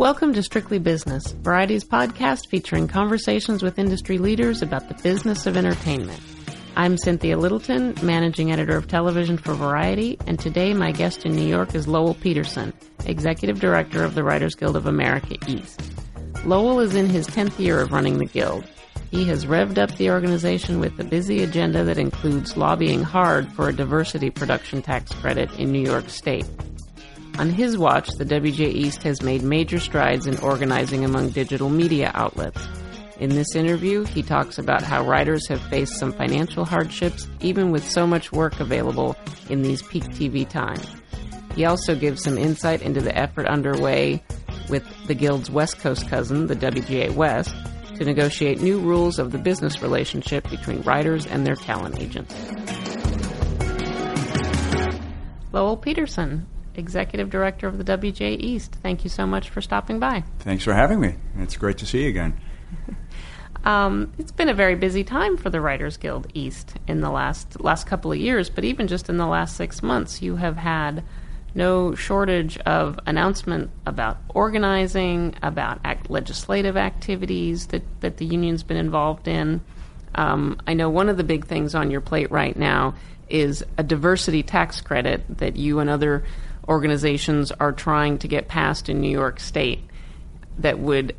Welcome to Strictly Business, Variety's podcast featuring conversations with industry leaders about the business of entertainment. I'm Cynthia Littleton, managing editor of television for Variety, and today my guest in New York is Lowell Peterson, executive director of the Writers Guild of America East. Lowell is in his 10th year of running the Guild. He has revved up the organization with a busy agenda that includes lobbying hard for a diversity production tax credit in New York State. On his watch, the WGA East has made major strides in organizing among digital media outlets. In this interview, he talks about how writers have faced some financial hardships, even with so much work available in these peak TV times. He also gives some insight into the effort underway with the Guild's West Coast cousin, the WGA West, to negotiate new rules of the business relationship between writers and their talent agents. Lowell Peterson, Executive Director of the WGA East. Thank you so much for stopping by. Thanks for having me. It's great to see you again. Um, it's been a very busy time for the Writers Guild East in the last last couple of years, but even just in the last six months, you have had no shortage of announcement about organizing, about act- legislative activities that, that the union's been involved in. Um, I know one of the big things on your plate right now is a diversity tax credit that you and other organizations are trying to get passed in New York State that would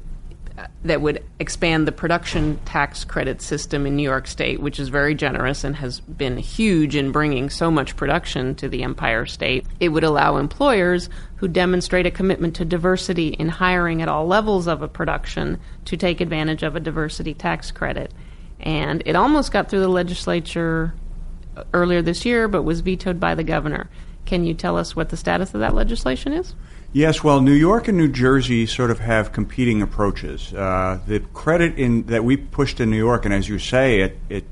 that would expand the production tax credit system in New York State, which is very generous and has been huge in bringing so much production to the Empire State. It would allow employers who demonstrate a commitment to diversity in hiring at all levels of a production to take advantage of a diversity tax credit. And it almost got through the legislature earlier this year, but was vetoed by the governor. Can you tell us what the status of that legislation is? Yes, well, New York and New Jersey sort of have competing approaches. Uh, the credit in that we pushed in New York, and as you say, it it,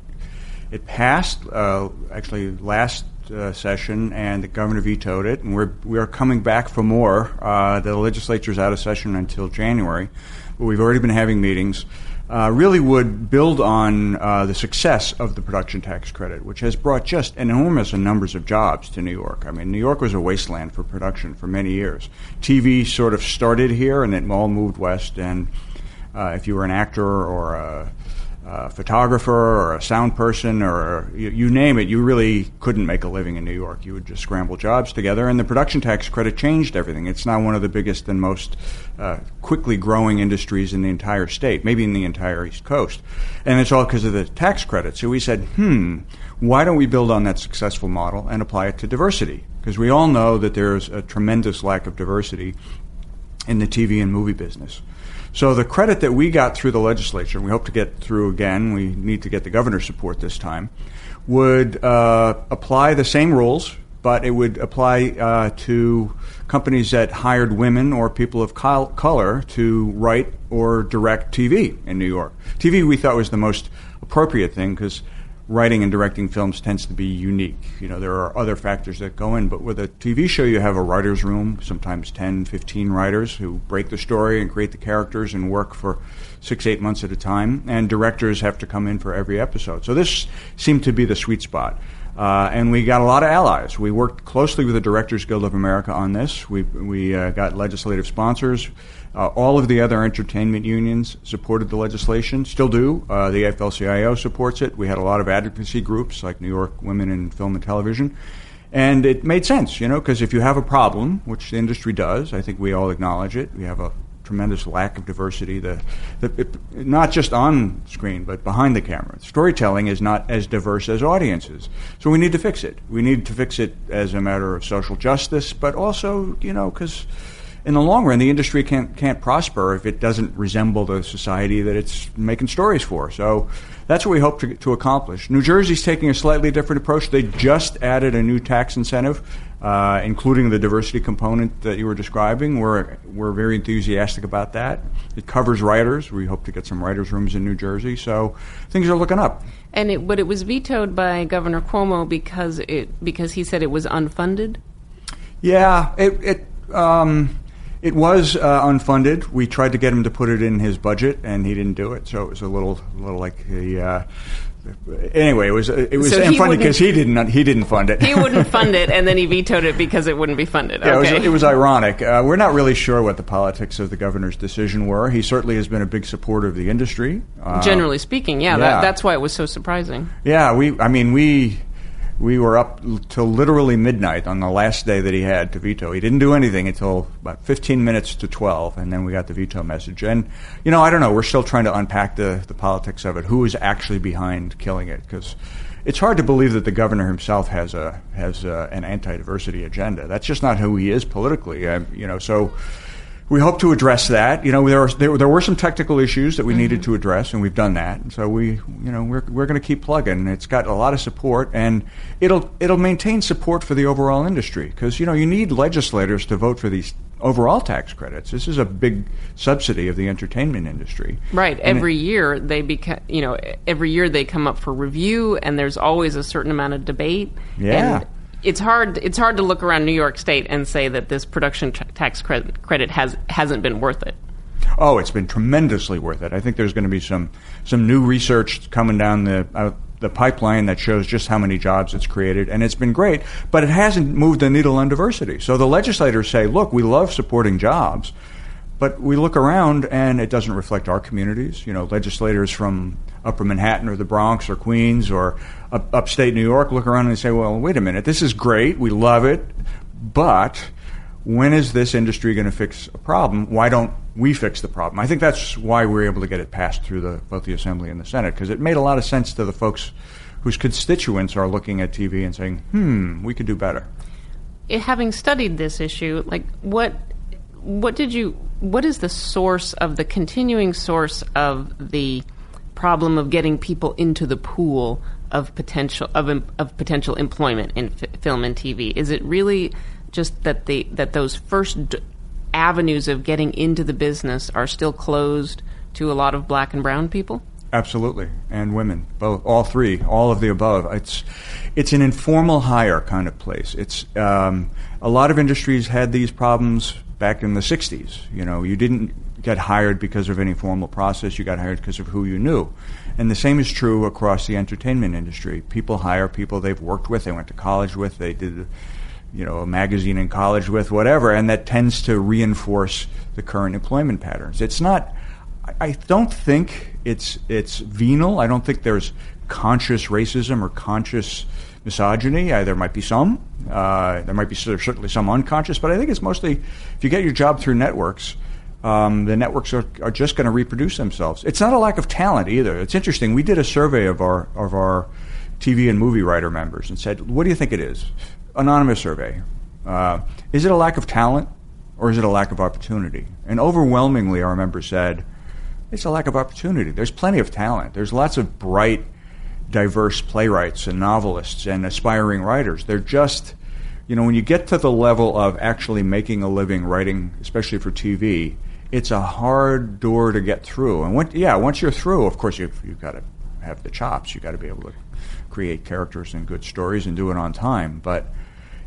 it passed uh, actually last uh, session, and the governor vetoed it, and we're we are coming back for more. Uh, the is out of session until January, but we've already been having meetings uh, really would build on uh, the success of the production tax credit, which has brought just enormous numbers of jobs to New York. I mean, New York was a wasteland for production for many years. TV sort of started here and it all moved west, and uh, if you were an actor or a a photographer or a sound person or you, you, name it, you really couldn't make a living in New York. You would just scramble jobs together, and the production tax credit changed everything. It's now one of the biggest and most uh, quickly growing industries in the entire state, maybe in the entire East Coast. And it's all because of the tax credit. So we said, hmm, why don't we build on that successful model and apply it to diversity? Because we all know that there's a tremendous lack of diversity in the TV and movie business. So the credit that we got through the legislature, and we hope to get through again, we need to get the governor's support this time, would uh, apply the same rules, but it would apply uh, to companies that hired women or people of color to write or direct TV in New York. TV we thought was the most appropriate thing because writing and directing films tends to be unique. You know, there are other factors that go in, but with a TV show, you have a writer's room, sometimes 10, 15 writers who break the story and create the characters and work for six, eight months at a time, and directors have to come in for every episode. So this seemed to be the sweet spot. Uh, and we got a lot of allies. We worked closely with the Directors Guild of America on this. We, we uh, got legislative sponsors. Uh, all of the other entertainment unions supported the legislation, still do. Uh, the AFL-CIO supports it. We had a lot of advocacy groups like New York Women in Film and Television. And it made sense, you know, because if you have a problem, which the industry does, I think we all acknowledge it, we have a tremendous lack of diversity, the, the it, not just on screen, but behind the camera. Storytelling is not as diverse as audiences. So we need to fix it. We need to fix it as a matter of social justice, but also, you know, because in the long run, the industry can't can't prosper if it doesn't resemble the society that it's making stories for. So that's what we hope to, to accomplish. New Jersey's taking a slightly different approach. They just added a new tax incentive, uh, including the diversity component that you were describing. We're we're very enthusiastic about that. It covers writers. We hope to get some writers' rooms in New Jersey. So things are looking up. And it, but it was vetoed by Governor Cuomo because it because he said it was unfunded. Yeah, it. it um, it was uh, unfunded. We tried to get him to put it in his budget, and he didn't do it. So it was a little, little like the uh, anyway, it was it was So he funny because wouldn't- he didn't he didn't fund it. He wouldn't fund it, and then he vetoed it because it wouldn't be funded. Yeah, okay. it, was, it was ironic. Uh, we're not really sure what the politics of the governor's decision were. He certainly has been a big supporter of the industry. Uh, Generally speaking, yeah, yeah. That, that's why it was so surprising. Yeah, we. I mean, we we were up till literally midnight on the last day that he had to veto. He didn't do anything until about 15 minutes to 12, and then we got the veto message. And you know, I don't know. We're still trying to unpack the the politics of it. Who is actually behind killing it? Because it's hard to believe that the governor himself has a has a, an anti-diversity agenda. That's just not who he is politically. I, you know, so we hope to address that. You know, there, are, there, there were some technical issues that we mm-hmm. needed to address, and we've done that. And so we, you know, we're, we're going to keep plugging. It's got a lot of support, and it'll it'll maintain support for the overall industry because you know you need legislators to vote for these overall tax credits. This is a big subsidy of the entertainment industry. Right. And Every year they become, you know, every year they come up for review, and there's always a certain amount of debate. Yeah. And it's hard. It's hard to look around New York State and say that this production tax credit, credit has hasn't been worth it. Oh, it's been tremendously worth it. I think there's going to be some some new research coming down the uh, the pipeline that shows just how many jobs it's created, and it's been great. But it hasn't moved the needle on diversity. So the legislators say, "Look, we love supporting jobs." But we look around and it doesn't reflect our communities. You know, legislators from Upper Manhattan or the Bronx or Queens or up, upstate New York look around and they say, well, wait a minute, this is great. We love it. But when is this industry going to fix a problem? Why don't we fix the problem? I think that's why we were able to get it passed through the, both the Assembly and the Senate because it made a lot of sense to the folks whose constituents are looking at TV and saying, hmm, we could do better. Having studied this issue, like what what did you what is the source of the continuing source of the problem of getting people into the pool of potential of of potential employment in f- film and TV? Is it really just that the that those first d- avenues of getting into the business are still closed to a lot of black and brown people? Absolutely, and women, both, all three, all of the above. It's it's an informal hire kind of place. It's um, a lot of industries had these problems back in the '60s. You know, you didn't get hired because of any formal process; you got hired because of who you knew. And the same is true across the entertainment industry. People hire people they've worked with, they went to college with, they did you know, a magazine in college with, whatever, and that tends to reinforce the current employment patterns. It's not. I- don't think it's it's venal. I don't think there's conscious racism or conscious misogyny. There might be some. Uh, there might be certainly some unconscious, but I think it's mostly if you get your job through networks. Um, the networks are, are just going to reproduce themselves. It's not a lack of talent either. It's interesting. We did a survey of our of our TV and movie writer members and said, "What do you think it is?" Anonymous survey. Uh, is it a lack of talent or is it a lack of opportunity? And overwhelmingly, our members said, "It's a lack of opportunity." There's plenty of talent. There's lots of bright, diverse playwrights and novelists and aspiring writers. They're just, you know, when you get to the level of actually making a living writing, especially for TV, it's a hard door to get through. And when, yeah, once you're through, of course, you've, you've got to have the chops. You've got to be able to create characters and good stories and do it on time. But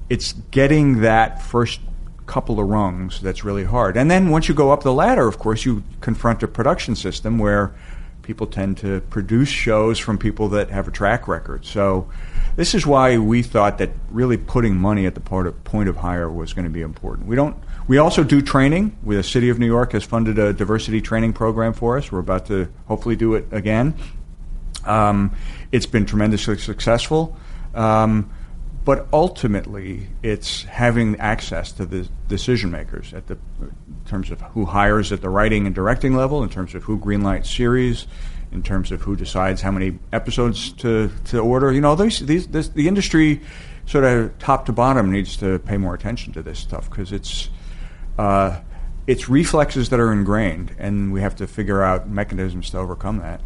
it's getting that first couple of rungs that's really hard. And then once you go up the ladder, of course, you confront a production system where people tend to produce shows from people that have a track record. So this is why we thought that really putting money at the part of, point of hire was going to be important. We don't. We also do training. We, the City of New York has funded a diversity training program for us. We're about to hopefully do it again. Um, it's been tremendously successful. Um, but ultimately, it's having access to the decision makers at the in terms of who hires at the writing and directing level, in terms of who greenlights series, in terms of who decides how many episodes to, to order. You know, these, these, this, the industry, sort of top to bottom, needs to pay more attention to this stuff because it's uh, it's reflexes that are ingrained, and we have to figure out mechanisms to overcome that.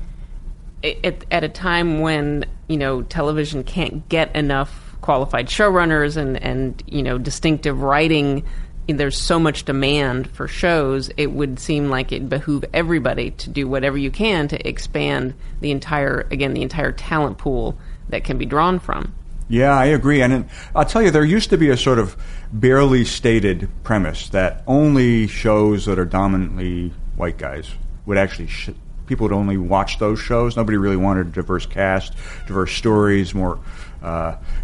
at, at a time when you know television can't get enough qualified showrunners and and you know distinctive writing there's so much demand for shows it would seem like it behoove everybody to do whatever you can to expand the entire again the entire talent pool that can be drawn from Yeah, I agree. And I'll tell you, there used to be a sort of barely stated premise that only shows that are dominantly white guys would actually sh- people would only watch those shows. Nobody really wanted a diverse cast, diverse stories, more, uh,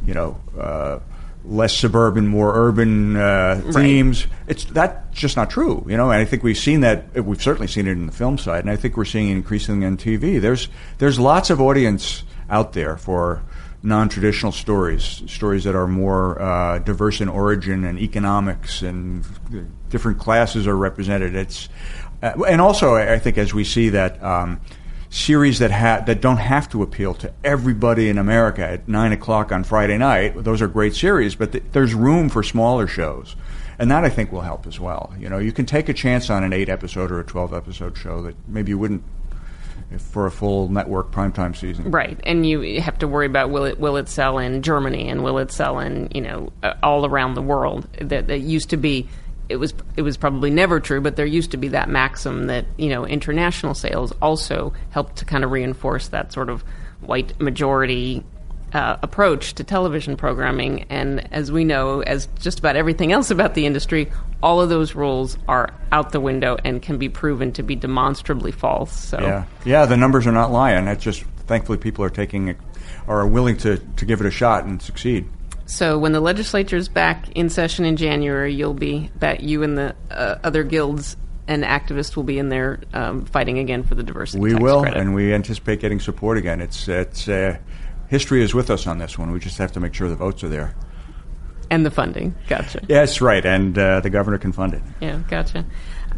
you know, uh, less suburban, more urban uh, themes. Right. It's that's just not true, you know. And I think we've seen that. We've certainly seen it in the film side, and I think we're seeing it increasingly on TV. There's there's lots of audience out there for non-traditional stories, stories that are more uh, diverse in origin and economics, and different classes are represented. It's uh, and also I think as we see that. Um, series that ha- that don't have to appeal to everybody in America at nine o'clock on Friday night. Those are great series, but th- there's room for smaller shows, and that I think will help as well. You know, you can take a chance on an eight episode or a twelve episode show that maybe you wouldn't for a full network primetime season. Right, and you have to worry about will it will it sell in Germany and will it sell in you know all around the world. That, that used to be it was it was probably never true, but there used to be that maxim that you know international sales also helped to kind of reinforce that sort of white majority uh, approach to television programming. And as we know, as just about everything else about the industry, all of those rules are out the window and can be proven to be demonstrably false. So yeah, yeah, the numbers are not lying. It's just thankfully people are taking are willing to to give it a shot and succeed. So when the legislature is back in session in January, you'll be that you and the uh, other guilds and activists will be in there um, fighting again for the diversity. We will, credit. and we anticipate getting support again. It's it's uh, history is with us on this one. We just have to make sure the votes are there. And the funding, gotcha. Yes, right, and uh, the governor can fund it. Yeah, gotcha.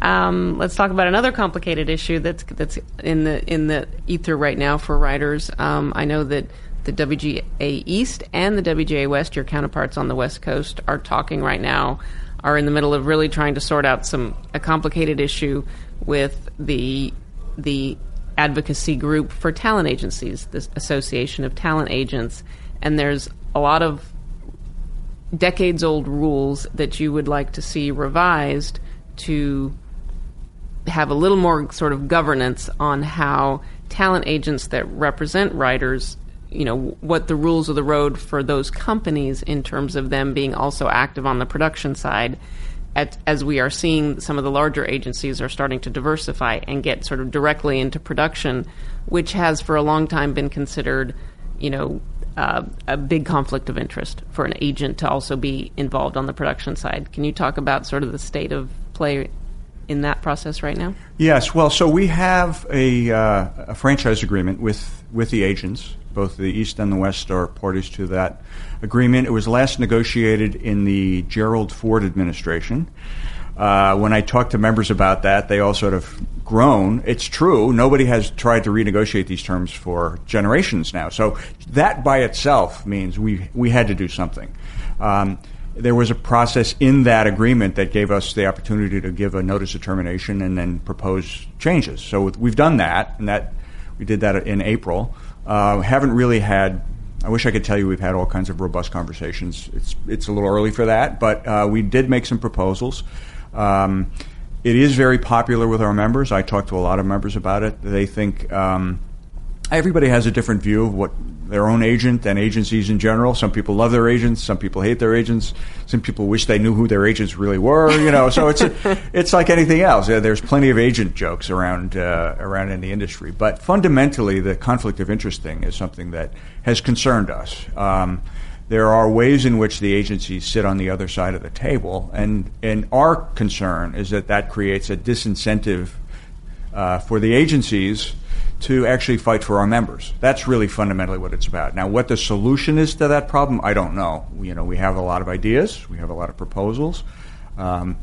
Um, let's talk about another complicated issue that's that's in the in the ether right now for writers. Um, I know that the WGA East and the WGA West, your counterparts on the West Coast, are talking right now, are in the middle of really trying to sort out some a complicated issue with the the advocacy group for talent agencies, this Association of Talent Agents, and there's a lot of decades old rules that you would like to see revised to have a little more sort of governance on how talent agents that represent writers you know what the rules of the road for those companies in terms of them being also active on the production side at, as we are seeing some of the larger agencies are starting to diversify and get sort of directly into production which has for a long time been considered you know uh, a big conflict of interest for an agent to also be involved on the production side can you talk about sort of the state of play in that process right now? Yes. Well, so we have a, uh, a franchise agreement with, with the agents. Both the East and the West are parties to that agreement. It was last negotiated in the Gerald Ford administration. Uh, when I talked to members about that, they all sort of groan. It's true. Nobody has tried to renegotiate these terms for generations now. So that by itself means we we had to do something. Um, there was a process in that agreement that gave us the opportunity to give a notice of termination and then propose changes. So we've done that, and that we did that in April. Uh, haven't really had. I wish I could tell you we've had all kinds of robust conversations. It's it's a little early for that, but uh, we did make some proposals. Um, it is very popular with our members. I talked to a lot of members about it. They think um, everybody has a different view of what their own agent and agencies in general. Some people love their agents, some people hate their agents, some people wish they knew who their agents really were. You know, so it's a, it's like anything else. There's plenty of agent jokes around uh, around in the industry, but fundamentally, the conflict of interest thing is something that has concerned us. Um, there are ways in which the agencies sit on the other side of the table, and and our concern is that that creates a disincentive uh, for the agencies to actually fight for our members. That's really fundamentally what it's about. Now, what the solution is to that problem, I don't know. You know, we have a lot of ideas, we have a lot of proposals, um,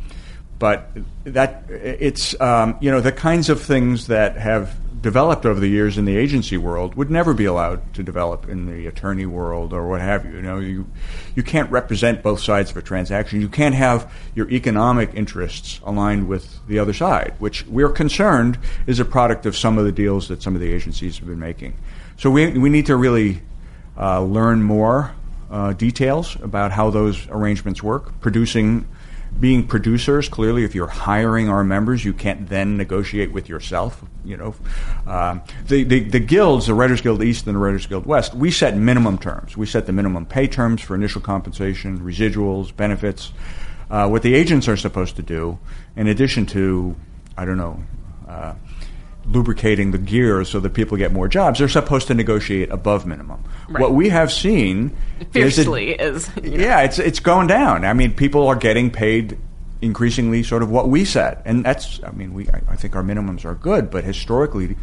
but that it's um, you know the kinds of things that have developed over the years in the agency world would never be allowed to develop in the attorney world or what have you. You know, you you can't represent both sides of a transaction. You can't have your economic interests aligned with the other side, which we're concerned is a product of some of the deals that some of the agencies have been making. So we we need to really uh, learn more uh, details about how those arrangements work, producing being producers, clearly, if you're hiring our members, you can't then negotiate with yourself. You know, um, the, the, the guilds, the Writers Guild East and the Writers Guild West, we set minimum terms. We set the minimum pay terms for initial compensation, residuals, benefits. Uh, what the agents are supposed to do, in addition to, I don't know, uh, lubricating the gears so that people get more jobs. They're supposed to negotiate above minimum. Right. What we have seen Fiercely is, is, that, you know. yeah, it's it's going down. I mean, people are getting paid increasingly sort of what we set, and that's I mean, we I, I think our minimums are good, but historically,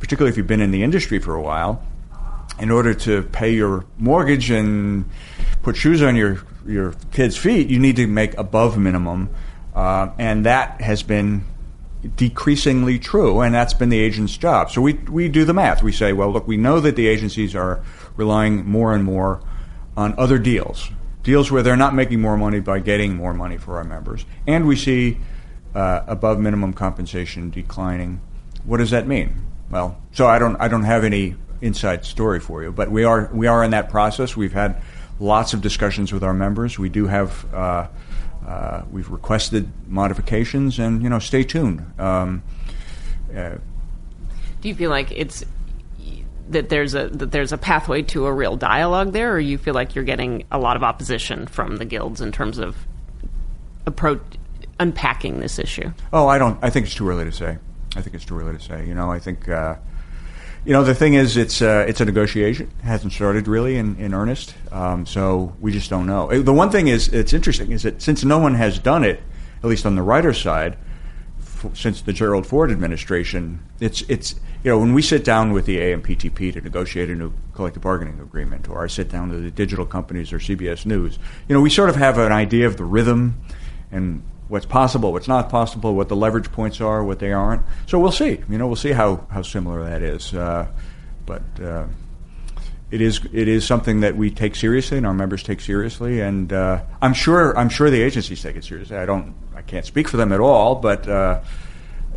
particularly if you've been in the industry for a while, in order to pay your mortgage and put shoes on your your kids' feet, you need to make above minimum, uh, and that has been decreasingly true, and that's been the agent's job. So we we do the math. We say, well, look, we know that the agencies are relying more and more on other deals, deals where they're not making more money by getting more money for our members, and we see uh, above minimum compensation declining. What does that mean? Well, so I don't I don't have any inside story for you, but we are we are in that process. We've had lots of discussions with our members. We do have. Uh, uh, we've requested modifications, and you know, stay tuned. Um, uh, Do you feel like it's that there's a that there's a pathway to a real dialogue there, or you feel like you're getting a lot of opposition from the guilds in terms of approach unpacking this issue? oh, I don't. I think it's too early to say. I think it's too early to say. You know, I think. Uh, you know, the thing is, it's uh, it's a negotiation. It hasn't started really in, in earnest, um, so we just don't know. Uh, The one thing is, it's interesting is that since no one has done it, at least on the writer's side, f- since the Gerald Ford administration, it's it's you know when we sit down with the AMPTP to negotiate a new collective bargaining agreement, or I sit down with the digital companies or CBS News, you know, we sort of have an idea of the rhythm and what's possible, what's not possible, what the leverage points are, what they aren't. So we'll see. You know, we'll see how, how similar that is. Uh, but uh, it is it is something that we take seriously and our members take seriously, and uh, I'm sure I'm sure the agencies take it seriously. I don't I can't speak for them at all, but.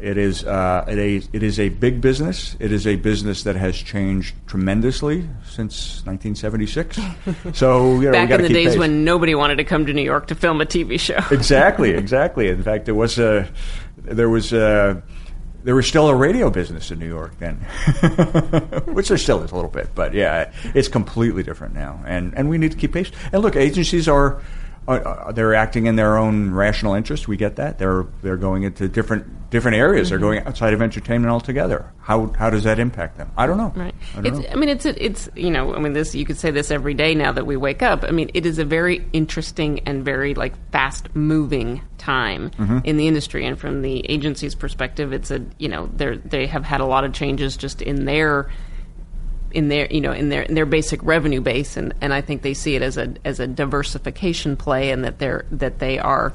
It is uh, it, a, it is a big business. It is a business that has changed tremendously since 1976. So you know, Back in the days pace. when nobody wanted to come to New York to film a TV show. exactly, exactly. In fact, there was a there was a there was still a radio business in New York then, which there still is a little bit, but yeah, it's completely different now, and and we need to keep pace. And look, agencies are. Uh, they're acting in their own rational interest. We get that. They're they're going into different different areas. They're going outside of entertainment altogether. How how does that impact them? I don't know. Right. I don't It's, know. I mean, it's a, it's you know, I mean, this you could say this every day now that we wake up. I mean, it is a very interesting and very like fast moving time Mm-hmm. in the industry, and from the agency's perspective, it's a you know they they have had a lot of changes just in their in their you know in their in their basic revenue base, and, and I think they see it as a as a diversification play, and that they're that they are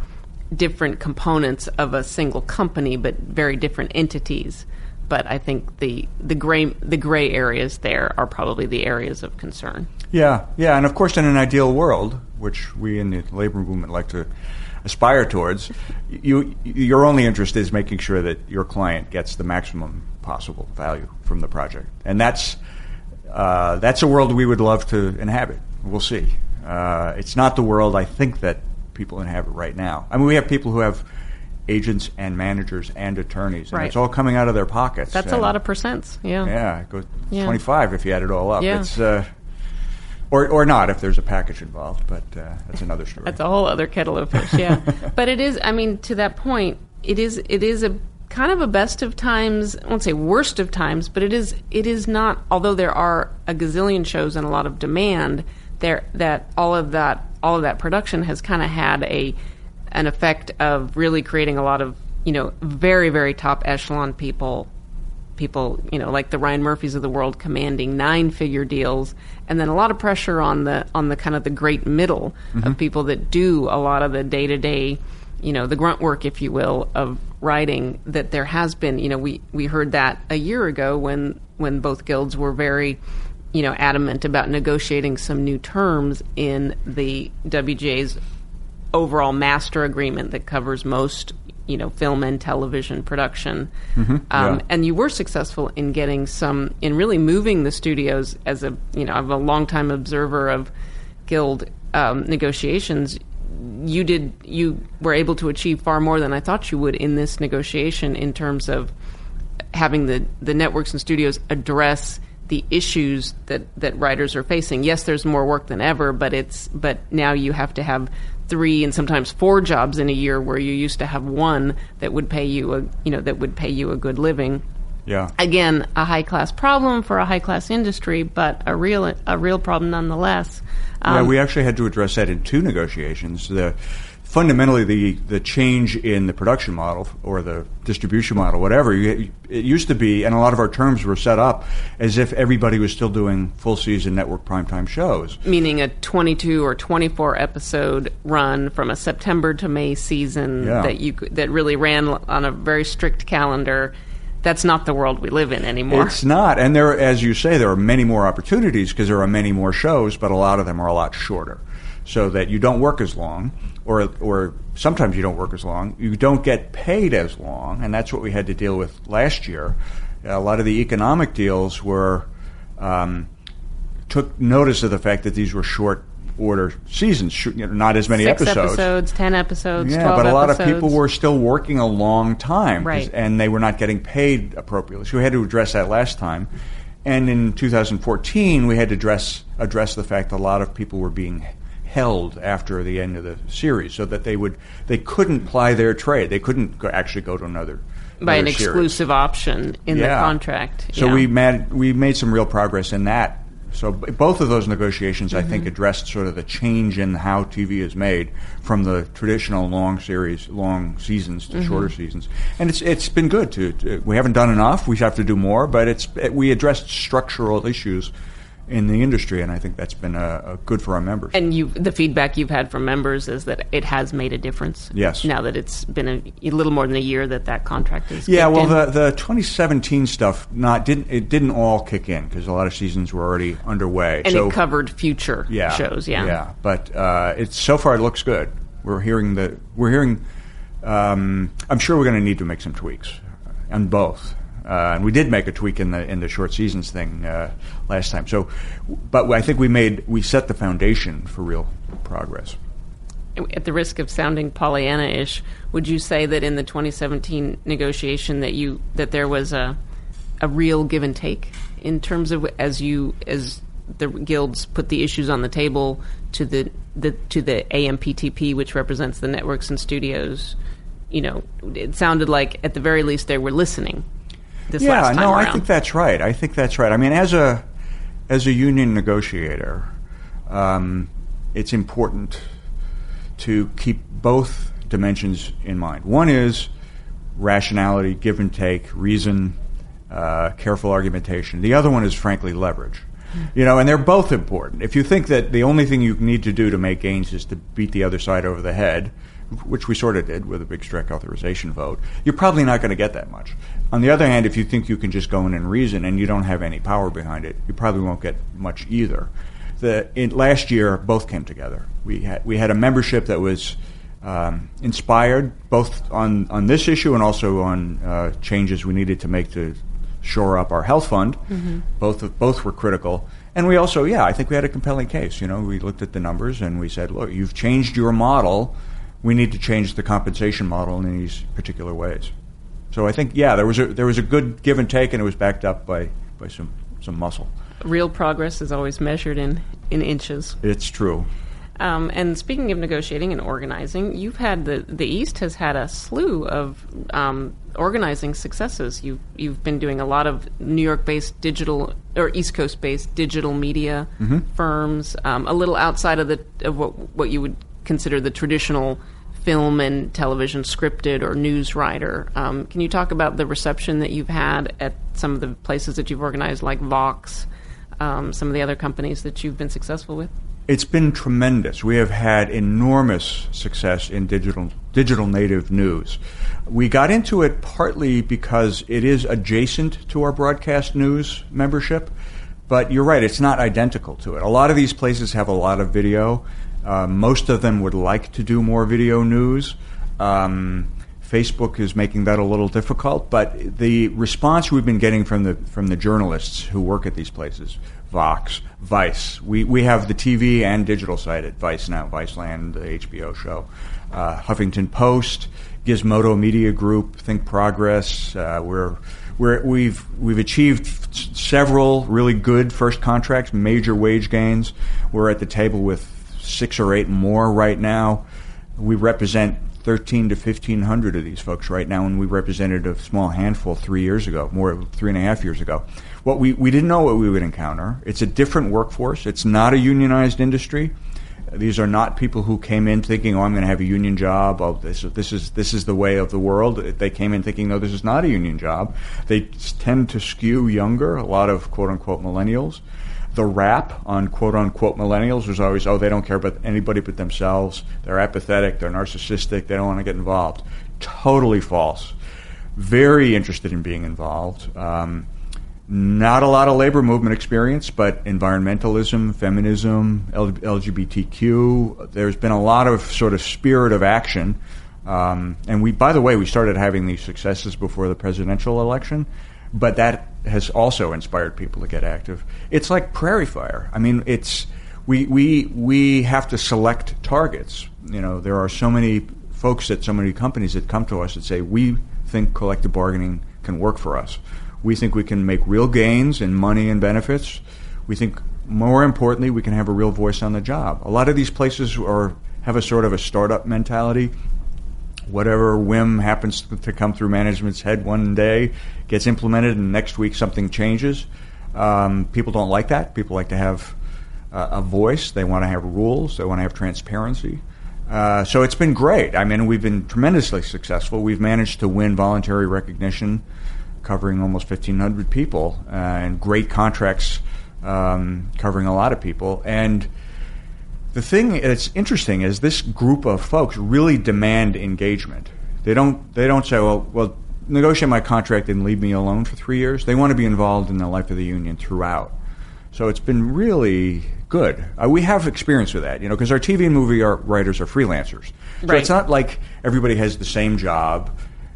different components of a single company, but very different entities. But I think the the gray the gray areas there are probably the areas of concern. Yeah, yeah, and of course, in an ideal world, which we in the labor movement like to aspire towards, you your only interest is making sure that your client gets the maximum possible value from the project, and that's uh, that's a world we would love to inhabit. We'll see. Uh, it's not the world I think that people inhabit right now. I mean, we have people who have agents and managers and attorneys, and Right. it's all coming out of their pockets. That's a lot of percents. Yeah. yeah, it goes Yeah. 25 if you add it all up. Yeah. It's uh, or or not if there's a package involved, but uh, that's another story. That's a whole other kettle of fish, yeah. but it is. I mean, to that point, it is. It is a kind of a best of times. I won't say worst of times, but it is. It is not. Although there are a gazillion shows and a lot of demand, there that all of that all of that production has kind of had a an effect of really creating a lot of you know very very top echelon people people, you know, like the Ryan Murphys of the world commanding nine-figure deals, and then a lot of pressure on the on the kind of the great middle of mm-hmm. people that do a lot of the day-to-day, you know, the grunt work, if you will, of writing. That there has been, you know, we we heard that a year ago when when both guilds were very you know, adamant about negotiating some new terms in the WGA's overall master agreement that covers most, you know, film and television production. um, yeah. And you were successful in getting some, in really moving the studios as a, you know, I'm a longtime observer of guild um, negotiations. You did, you were able to achieve far more than I thought you would in this negotiation in terms of having the, the networks and studios address the issues that, that writers are facing. Yes, there's more work than ever, but it's but now you have to have three and sometimes four jobs in a year where you used to have one that would pay you a you know that would pay you a good living. Yeah. Again, a high class problem for a high class industry, but a real a real problem nonetheless. yeah, Um, we actually had to address that in two negotiations. The fundamentally the the change in the production model or the distribution model, whatever. You, it used to be, and a lot of our terms were set up as if everybody was still doing full season network primetime shows. meaning a 22 or 24 episode run from a September to May season Yeah. that you that really ran on a very strict calendar. That's not the world we live in anymore. It's not, and there, as you say, there are many more opportunities because there are many more shows, but a lot of them are a lot shorter, so that you don't work as long, or or sometimes you don't work as long. You don't get paid as long, and that's what we had to deal with last year. A lot of the economic deals were um, took notice of the fact that these were short order seasons, sh- you know, not as many Six episodes. episodes, 10 episodes, Yeah, 12 but a lot episodes. of people were still working a long time, Right. and they were not getting paid appropriately. So we had to address that last time. And in 2014, we had to address address the fact that a lot of people were being held after the end of the series, so that they would they couldn't ply their trade. They couldn't go, actually go to another by an series. exclusive option in the contract. So yeah. we made we made some real progress in that. So b- both of those negotiations, I Mm-hmm. think, addressed sort of the change in how TV is made from the traditional long series, long seasons Mm-hmm. to shorter seasons, and it's it's been good. To, to we haven't done enough. We have to do more, but it's it, we addressed structural issues in the industry, and I think that's been uh, uh, good for our members. And you, the feedback you've had from members is that it has made a difference. Yes. Now that it's been a, a little more than a year that that contract is. Yeah, well, in. the the 2017 stuff not didn't it didn't all kick in because a lot of seasons were already underway. and so it covered future yeah, shows. Yeah. yeah. But uh, it's so far it looks good. We're hearing the we're hearing. Um, I'm sure we're going to need to make some tweaks on both. Uh, and we did make a tweak in the in the short seasons thing uh, last time. So, but I think we made we set the foundation for real progress. at the risk of sounding Pollyanna-ish, would you say that in the 2017 negotiation that you that there was a a real give and take in terms of as you as the guilds put the issues on the table to the, the to the AMPTP, which represents the networks and studios? You know, it sounded like at the very least they were listening. This yeah, last time no, around. I think that's right. I think that's right. I mean, as a as a union negotiator, um, it's important to keep both dimensions in mind. One is rationality, give and take, reason, uh, careful argumentation. The other one is, frankly, leverage. You know, and they're both important. If you think that the only thing you need to do to make gains is to beat the other side over the head, which we sort of did with a big strike authorization vote, you're probably not going to get that much. On the other hand, if you think you can just go in and reason and you don't have any power behind it, you probably won't get much either. The in, last year, both came together. We had we had a membership that was um, inspired both on on this issue and also on uh, changes we needed to make to shore up our health fund. Both of, both were critical, and we also, yeah, I think we had a compelling case. You know, we looked at the numbers and we said, look, you've changed your model. We need to change the compensation model in these particular ways. So I think, yeah, there was a there was a good give and take, and it was backed up by by some some muscle. real progress is always measured in in inches. It's true. Um, and speaking of negotiating and organizing, you've had the the East has had a slew of um, organizing successes. You've you've been doing a lot of New York based digital or East Coast based digital media firms, um, a little outside of the of what what you would consider the traditional film and television scripted or news writer. Um, can you talk about the reception that you've had at some of the places that you've organized, like Vox, um, some of the other companies that you've been successful with? It's been tremendous. We have had enormous success in digital digital native news. We got into it partly because it is adjacent to our broadcast news membership, but you're right, it's not identical to it. A lot of these places have a lot of video. Uh, most of them would like to do more video news. Um, Facebook is making that a little difficult, but the response we've been getting from the from the journalists who work at these places, Vox, Vice, we, we have the TV and digital site at Vice now, Viceland, the HBO show, uh, Huffington Post, Gizmodo Media Group, Think Progress. Uh, we're we're, we've we've achieved several really good first contracts, major wage gains. We're at the table with six or eight more right now. We represent 13 to 1500 of these folks right now, and we represented a small handful three years ago, more three and a half years ago. What we, we didn't know what we would encounter. It's a different workforce. It's not a unionized industry. These are not people who came in thinking, "Oh, I'm going to have a union job. Oh, this this is this is the way of the world." They came in thinking, "No, this is not a union job." They tend to skew younger. A lot of quote unquote millennials. The rap on quote unquote millennials was always, "Oh, they don't care about anybody but themselves. They're apathetic. They're narcissistic. They don't want to get involved." Totally false. Very interested in being involved. Um, not a lot of labor movement experience, but environmentalism, feminism, LGBTQ. There's been a lot of sort of spirit of action. Um, and we, by the way, we started having these successes before the presidential election, but that has also inspired people to get active. It's like prairie fire. I mean, it's we we we have to select targets. You know, there are so many folks at so many companies that come to us and say we think collective bargaining can work for us. We think we can make real gains in money and benefits. We think, more importantly, we can have a real voice on the job. A lot of these places are have a sort of a startup mentality. Whatever whim happens to come through management's head one day gets implemented, and next week something changes. Um, people don't like that. People like to have uh, a voice. They want to have rules. They want to have transparency. Uh, so it's been great. I mean, we've been tremendously successful. We've managed to win voluntary recognition covering almost 1,500 people uh, and great contracts um, covering a lot of people. And the thing that's interesting is this group of folks really demand engagement. They don't. They don't say, "Well, well, negotiate my contract and leave me alone for three years." They want to be involved in the life of the union throughout. So it's been really good. Uh, we have experience with that, you know, because our TV and movie art writers are freelancers. So right. it's not like everybody has the same job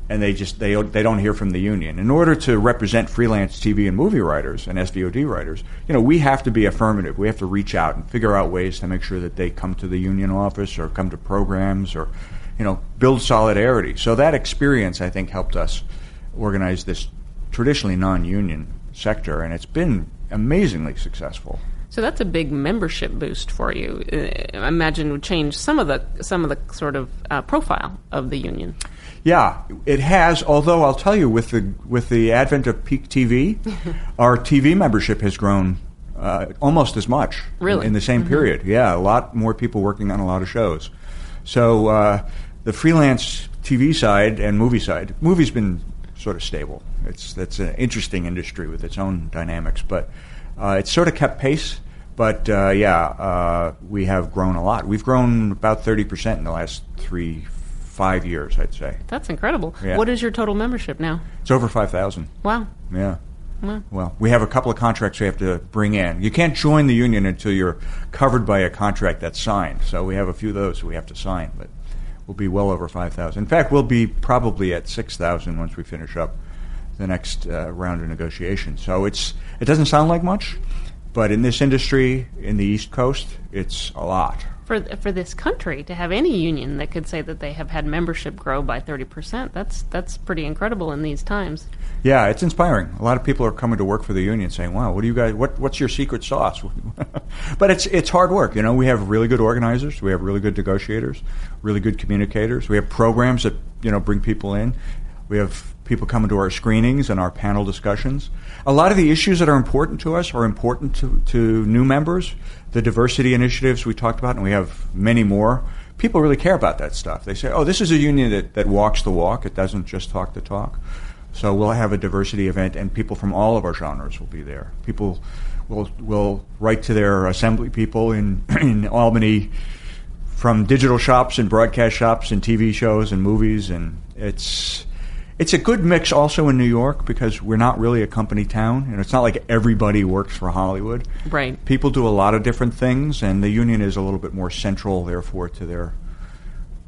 and they just they they don't hear from the union. In order to represent freelance TV and movie writers and SVOD writers, you know, we have to be affirmative. We have to reach out and figure out ways to make sure that they come to the union office or come to programs or, you know, build solidarity. So that experience, I think, helped us organize this traditionally non-union sector, and it's been amazingly successful. So that's a big membership boost for you. Uh, I imagine would change some of the some of the sort of uh, profile of the union. Yeah, it has. Although I'll tell you, with the with the advent of peak TV, our TV membership has grown uh, almost as much. Really, in, the same mm-hmm. period. Yeah, a lot more people working on a lot of shows. So uh, the freelance TV side and movie side, movie's been sort of stable. It's that's an interesting industry with its own dynamics, but uh, it's sort of kept pace. But uh, yeah, uh, we have grown a lot. We've grown about thirty percent in the last three, five years, I'd say. That's incredible. Yeah. What is your total membership now? It's over 5,000. Wow. Yeah. Wow. Well, we have a couple of contracts we have to bring in. You can't join the union until you're covered by a contract that's signed. So we have a few of those we have to sign, but we'll be well over 5,000. In fact, we'll be probably at 6,000 once we finish up the next uh, round of negotiations. So it's it doesn't sound like much, but in this industry in the East Coast, it's a lot for for this country to have any union that could say that they have had membership grow by 30%. That's that's pretty incredible in these times. Yeah, it's inspiring. A lot of people are coming to work for the union saying, "Wow, what do you guys what what's your secret sauce?" but it's it's hard work, you know. We have really good organizers, we have really good negotiators, really good communicators. We have programs that, you know, bring people in. We have people coming to our screenings and our panel discussions. A lot of the issues that are important to us are important to, to new members. The diversity initiatives we talked about, and we have many more. People really care about that stuff. They say, oh, this is a union that, that walks the walk, it doesn't just talk the talk. So we'll have a diversity event, and people from all of our genres will be there. People will, will write to their assembly people in, in Albany from digital shops and broadcast shops and TV shows and movies, and it's it's a good mix also in New York because we're not really a company town. and it's not like everybody works for Hollywood. Right. People do a lot of different things, and the union is a little bit more central, therefore, to their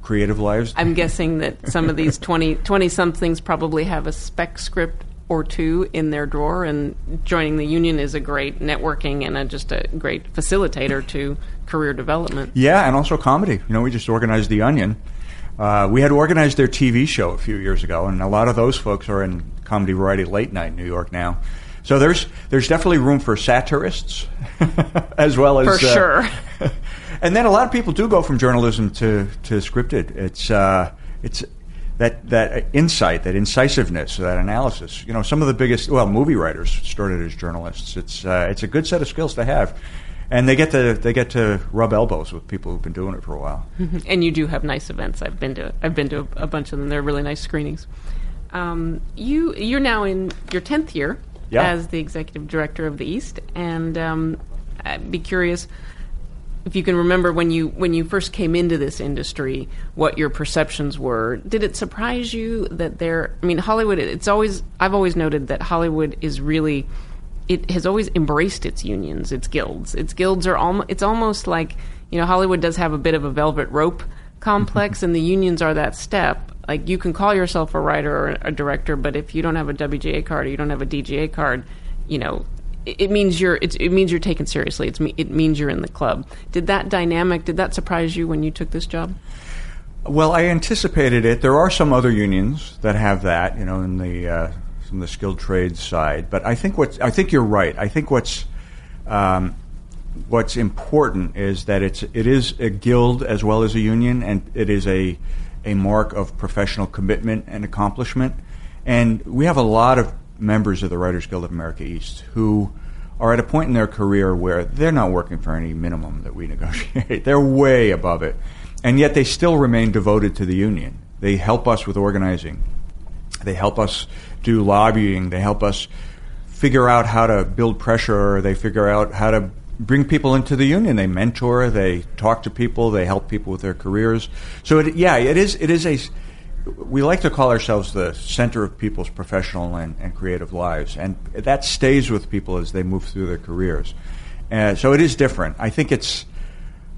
creative lives. I'm guessing that some of these 20, 20 somethings probably have a spec script or two in their drawer, and joining the union is a great networking and a, just a great facilitator to career development. Yeah, and also comedy. You know, we just organized The Onion uh, we had organized their TV show a few years ago, and a lot of those folks are in comedy variety late night in New York now. So there's there's definitely room for satirists as well as for sure. and then a lot of people do go from journalism to to scripted. It's uh, it's that that insight, that incisiveness, that analysis. You know, some of the biggest well movie writers started as journalists. It's uh, it's a good set of skills to have, and they get to they get to rub elbows with people who've been doing it for a while. And you do have nice events. I've been to I've been to a, a bunch of them. They're really nice screenings. Um, you you're now in your tenth year Yeah. as the executive director of the East, and um, I'd be curious if you can remember when you when you first came into this industry, what your perceptions were. Did it surprise you that there? I mean, Hollywood. It's always I've always noted that Hollywood is really. It has always embraced its unions, its guilds. Its guilds are almost. It's almost like you know Hollywood does have a bit of a velvet rope complex, and the unions are that step. Like you can call yourself a writer or a director, but if you don't have a WGA card or you don't have a DGA card, you know it it means you're it's, it means you're taken seriously. It's me- it means you're in the club. Did that dynamic did that surprise you when you took this job? Well, I anticipated it. There are some other unions that have that, you know, in the uh, from the skilled trades side. But I think what I think you're right. I think what's um, what's important is that it's it is a guild as well as a union, and it is a a mark of professional commitment and accomplishment. And we have a lot of members of the Writers Guild of America East who are at a point in their career where they're not working for any minimum that we negotiate. they're way above it. And yet they still remain devoted to the union. They help us with organizing. They help us do lobbying. They help us figure out how to build pressure. They figure out how to bring people into the union. They mentor. They talk to people. They help people with their careers. So it, yeah, it is. It is a. We like to call ourselves the center of people's professional and, and creative lives, and that stays with people as they move through their careers. Uh, so it is different. I think it's,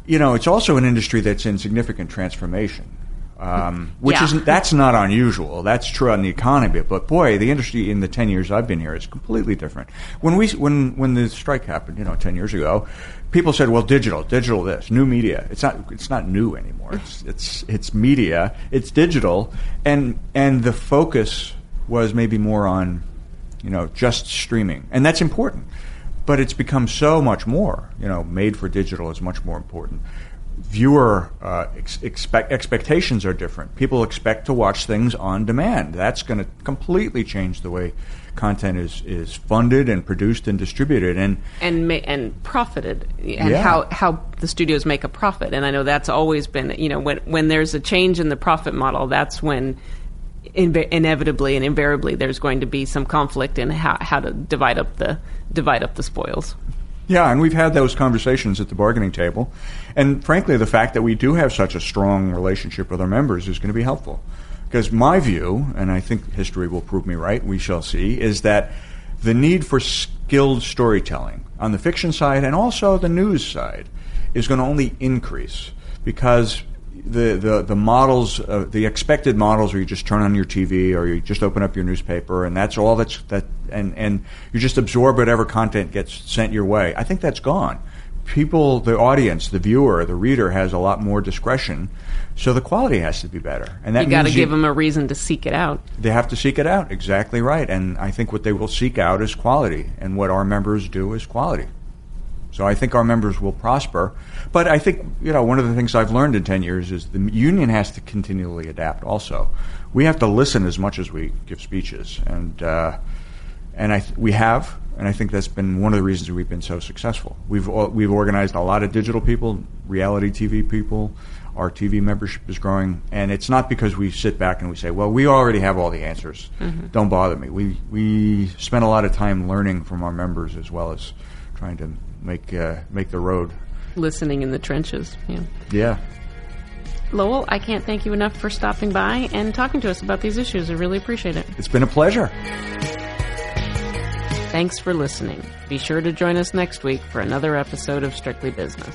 you know, it's also an industry that's in significant transformation um, which Yeah. isn't that's not unusual. That's true on the economy, but boy, the industry in the ten years I've been here is completely different. When we when when the strike happened, you know, ten years ago, people said, "Well, digital, digital, this new media." It's not it's not new anymore. It's it's it's media. It's digital, and and the focus was maybe more on, you know, just streaming, and that's important. But it's become so much more. You know, made for digital is much more important viewer uh, ex- expect expectations are different. People expect to watch things on demand. That's going to completely change the way content is, is funded and produced and distributed. And and ma- and profited and Yeah. how how the studios make a profit and I know that's always been you know when when there's a change in the profit model that's when inve- inevitably and invariably there's going to be some conflict in how, how to divide up the divide up the spoils yeah, and we've had those conversations at the bargaining table. And frankly, the fact that we do have such a strong relationship with our members is going to be helpful. Because my view, and I think history will prove me right, we shall see, is that the need for skilled storytelling on the fiction side and also the news side is going to only increase because the, the, the models, uh, the expected models, where you just turn on your TV or you just open up your newspaper, and that's all that's that, and and you just absorb whatever content gets sent your way. I think that's gone. People, the audience, the viewer, the reader has a lot more discretion, so the quality has to be better. And that you got to give them a reason to seek it out they have to seek it out. Exactly right. And I think what they will seek out is quality, and what our members do is quality. So I think our members will prosper. But I think you know one of the things I've learned in ten years is the union has to continually adapt. Also, we have to listen as much as we give speeches, and uh, and I th- we have, and I think that's been one of the reasons we've been so successful. We've we've organized a lot of digital people, reality TV people. Our TV membership is growing, and it's not because we sit back and we say, "Well, we already have all the answers. Don't bother me." We we spend a lot of time learning from our members as well as trying to make uh, make the road. listening in the trenches yeah Yeah. Lowell I can't thank you enough for stopping by and talking to us about these issues I really appreciate it It's been a pleasure. thanks for listening be sure to join us next week for another episode of Strictly Business